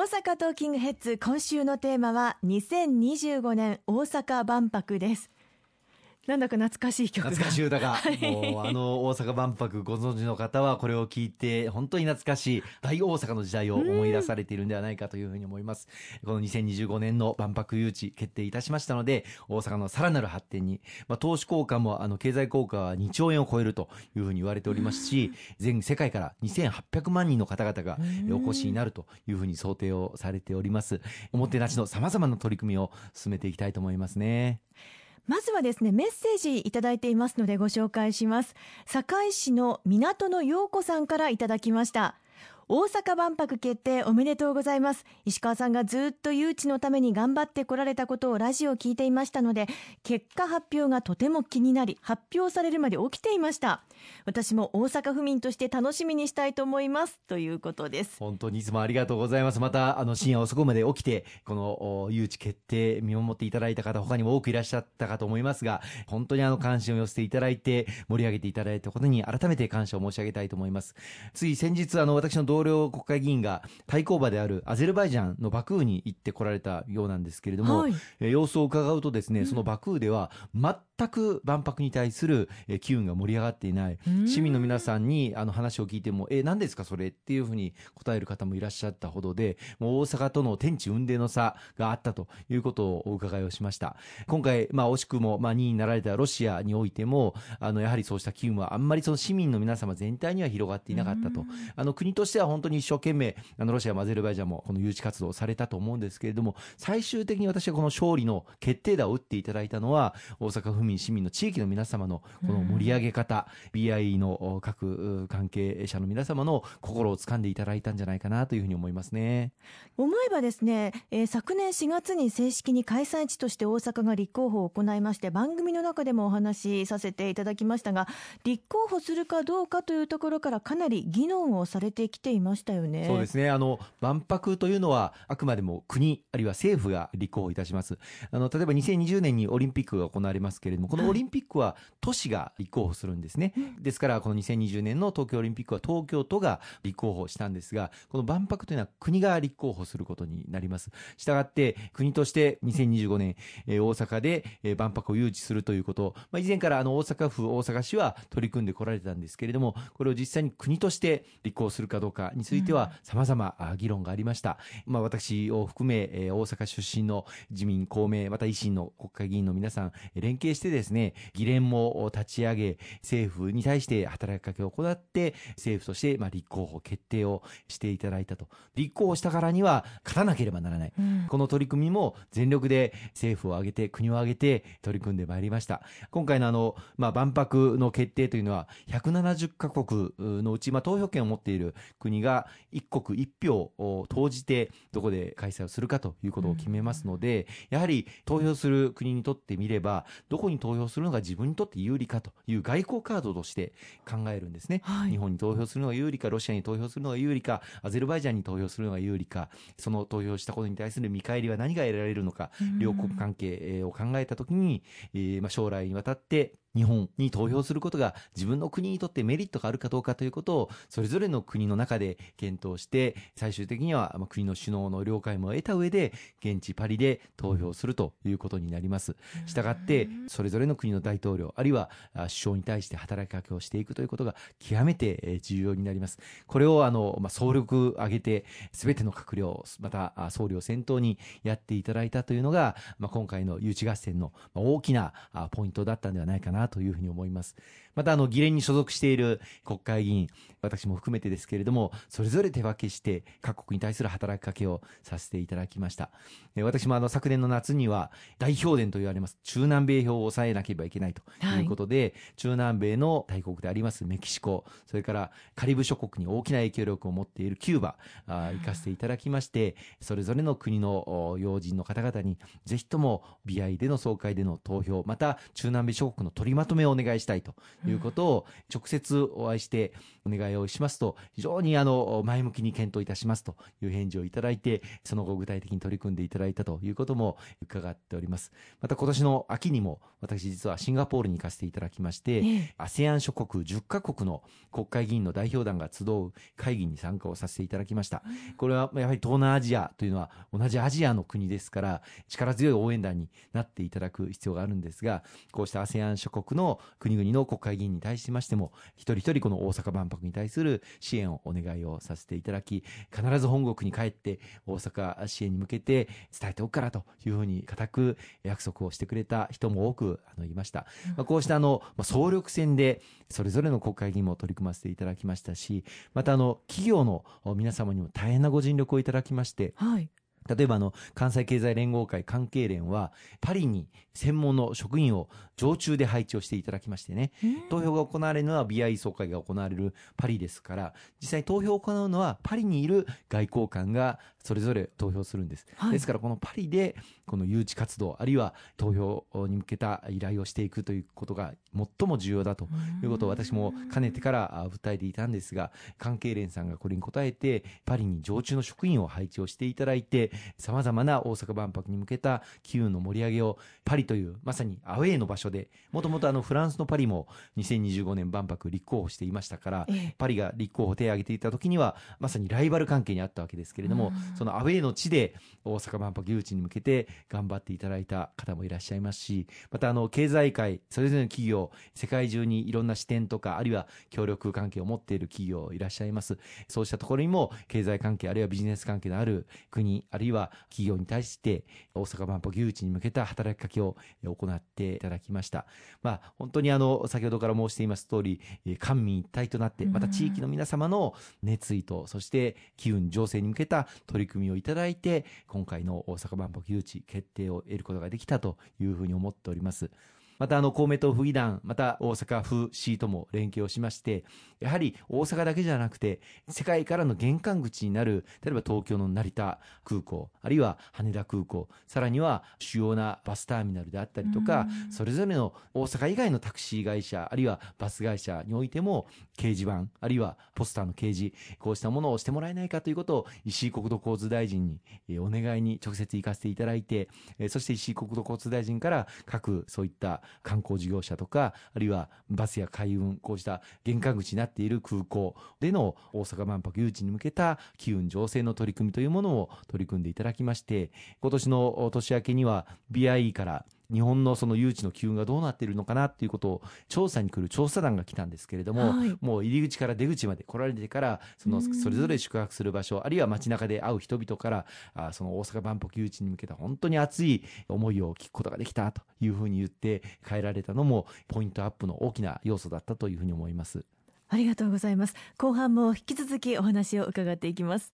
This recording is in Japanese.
大阪トーキングヘッズ今週のテーマは2025年大阪万博です。なんだか懐かしい曲懐かしい歌が、はい、もうあの大阪万博ご存知の方はこれを聞いて本当に懐かしい大大阪の時代を思い出されているんではないかというふうに思います。この2025年の万博誘致決定いたしましたので大阪のさらなる発展に、まあ、投資効果もあの経済効果は2兆円を超えるというふうに言われておりますし全世界から2800万人の方々がお越しになるというふうに想定をされております。おもてなしのさまざまな取り組みを進めていきたいと思いますねまずはですねメッセージいただいていますのでご紹介します。堺市の港の陽子さんからいただきました。大阪万博決定おめでとうございます。石川さんがずっと誘致のために頑張ってこられたことをラジオ聞いていましたので結果発表がとても気になり発表されるまで起きていました。私も大阪府民として楽しみにしたいと思います。ということです。本当にいつもありがとうございます。またあの深夜遅くまで起きてこの誘致決定見守っていただいた方他にも多くいらっしゃったかと思いますが本当にあの関心を寄せていただいて盛り上げていただいたことに改めて感謝を申し上げたいと思います。つい先日あの私の同僚国会議員が対抗馬であるアゼルバイジャンのバクーに行ってこられたようなんですけれども、はい、様子を伺うとですねそのバクーでは全く万博に対する機運が盛り上がっていない。市民の皆さんにあの話を聞いてもえ何ですかそれっていうふうに答える方もいらっしゃったほどでもう大阪との天地雲泥の差があったということをお伺いをしました。今回、まあ、惜しくも、まあ、2位になられたロシアにおいてもあのやはりそうした機運はあんまりその市民の皆様全体には広がっていなかったと。あの国としては本当に一生懸命あのロシアもアゼルバイジャンもこの誘致活動をされたと思うんですけれども最終的に私はこの勝利の決定打を打っていただいたのは大阪府民市民の地域の皆様のこの盛り上げ方、BI の各関係者の皆様の心を掴んでいただいたんじゃないかなというふうに思いますね。思えばですね、えー、昨年4月に正式に開催地として大阪が立候補を行いまして番組の中でもお話しさせていただきましたが立候補するかどうかというところからかなり議論をされてきていましたよね。そうですね。あの万博というのはあくまでも国あるいは政府が立候補いたします。あの例えば2020年にオリンピックが行われますけれどもこのオリンピックは都市が立候補するんですね、ですからこの2020年の東京オリンピックは東京都が立候補したんですがこの万博というのは国が立候補することになります。したがって国として2025年、えー、大阪で、えー、万博を誘致するということ、まあ、以前からあの大阪府大阪市は取り組んでこられてたんですけれどもこれを実際に国として立候補するかどうかについては様々議論がありました、まあ、私を含め、えー、大阪出身の自民公明また維新の国会議員の皆さん連携してですね議連も立ち上げ政府に対して働きかけを行って政府としてまあ立候補決定をしていただいたと。立候補したからには勝たなければならない、うん、この取り組みも全力で政府を挙げて国を挙げて取り組んでまいりました。今回のあの、まあ、万博の決定というのは170カ国のうち、まあ、投票権を持っている国が一国一票を投じてどこで開催をするかということを決めますので、やはり投票する国にとってみればどこに投票するのが自分にとって有利かという外交カードとして考えるんですね、はい、日本に投票するのが有利かロシアに投票するのが有利かアゼルバイジャンに投票するのが有利かその投票したことに対する見返りは何が得られるのか両国関係を考えたときに、えー、まあ将来にわたって日本に投票することが自分の国にとってメリットがあるかどうかということをそれぞれの国の中で検討して最終的には国の首脳の了解も得た上で現地パリで投票するということになります。したがってそれぞれの国の大統領あるいは首相に対して働きかけをしていくということが極めて重要になります。これをあの、まあ、総力挙げて全ての閣僚また総理を先頭にやっていただいたというのが、まあ、今回の誘致合戦の大きなポイントだったんではないかななというふうに思います。またあの議連に所属している国会議員私も含めてですけれどもそれぞれ手分けして各国に対する働きかけをさせていただきました。私もあの昨年の夏には代表伝と言われます中南米票を抑えなければいけないということで、はい、中南米の大国でありますメキシコそれからカリブ諸国に大きな影響力を持っているキューバあ行かせていただきましてそれぞれの国の要人の方々にぜひとも BI での総会での投票また中南米諸国の取り取りまとめをお願いしたいということを直接お会いしてお願いをしますと、非常にあの前向きに検討いたしますという返事をいただいて、その後具体的に取り組んでいただいたということも伺っております。また今年の秋にも私実はシンガポールに行かせていただきまして、ASEAN 諸国10カ国の国会議員の代表団が集う会議に参加をさせていただきました。これはやはり東南アジアというのは同じアジアの国ですから、力強い応援団になっていただく必要があるんですが、こうした ASEAN 諸国国の国々の国会議員に対しましても、一人一人この大阪万博に対する支援をお願いをさせていただき、必ず本国に帰って大阪支援に向けて伝えておくからというふうに固く約束をしてくれた人も多くあのいました。まあ、こうしたあの、ま、総力戦でそれぞれの国会議員も取り組ませていただきましたし、またあの企業の皆様にも大変なご尽力をいただきまして、はい、例えばあの関西経済連合会関係連はパリに専門の職員を常駐で配置をしていただきましてね、投票が行われるのは BI 総会が行われるパリですから、実際投票を行うのはパリにいる外交官がそれぞれ投票するんです。はい、ですからこのパリでこの誘致活動、あるいは投票に向けた依頼をしていくということが最も重要だということを私もかねてから訴えていたんですが、関係連さんがこれに応えて、パリに常駐の職員を配置をしていただいて、様々な大阪万博に向けた機運の盛り上げをパリというまさにアウェーの場所で、もともとあのフランスのパリも2025年万博立候補していましたから、パリが立候補手を挙げていた時には、まさにライバル関係にあったわけですけれども、そのアウェーの地で大阪万博誘致に向けて頑張っていただいた方もいらっしゃいますし、またあの経済界、それぞれの企業、世界中にいろんな視点とか、あるいは協力関係を持っている企業いらっしゃいます。そうしたところにも経済関係、あるいはビジネス関係のある国、あるいは企業に対して大阪万博誘致に向けた働きかけを行っていただきました。まあ本当にあの先ほどから申しています通り、官民一体となって、また地域の皆様の熱意と、そして機運醸成に向けた取り組みをいただいて、今回の大阪万博誘致決定を得ることができたというふうに思っております。またあの公明党府議団、また大阪府市とも連携をしまして、やはり大阪だけじゃなくて、世界からの玄関口になる、例えば東京の成田空港、あるいは羽田空港、さらには主要なバスターミナルであったりとか、それぞれの大阪以外のタクシー会社、あるいはバス会社においても、掲示板、あるいはポスターの掲示、こうしたものをしてもらえないかということを、石井国土交通大臣にお願いに直接行かせていただいて、そして石井国土交通大臣から各そういった観光事業者とか、あるいはバスや海運、こうした玄関口になっている空港での大阪万博誘致に向けた機運醸成の取り組みというものを取り組んでいただきまして、今年の年明けには BIE から日本のその誘致の機運がどうなっているのかなっていうことを調査に来る調査団が来たんですけれども、はい、もう入り口から出口まで来られてからそのそれぞれ宿泊する場所あるいは街中で会う人々からあその大阪万博誘致に向けた本当に熱い思いを聞くことができたというふうに言って帰られたのもポイントアップの大きな要素だったというふうに思います。ありがとうございます。後半も引き続きお話を伺っていきます。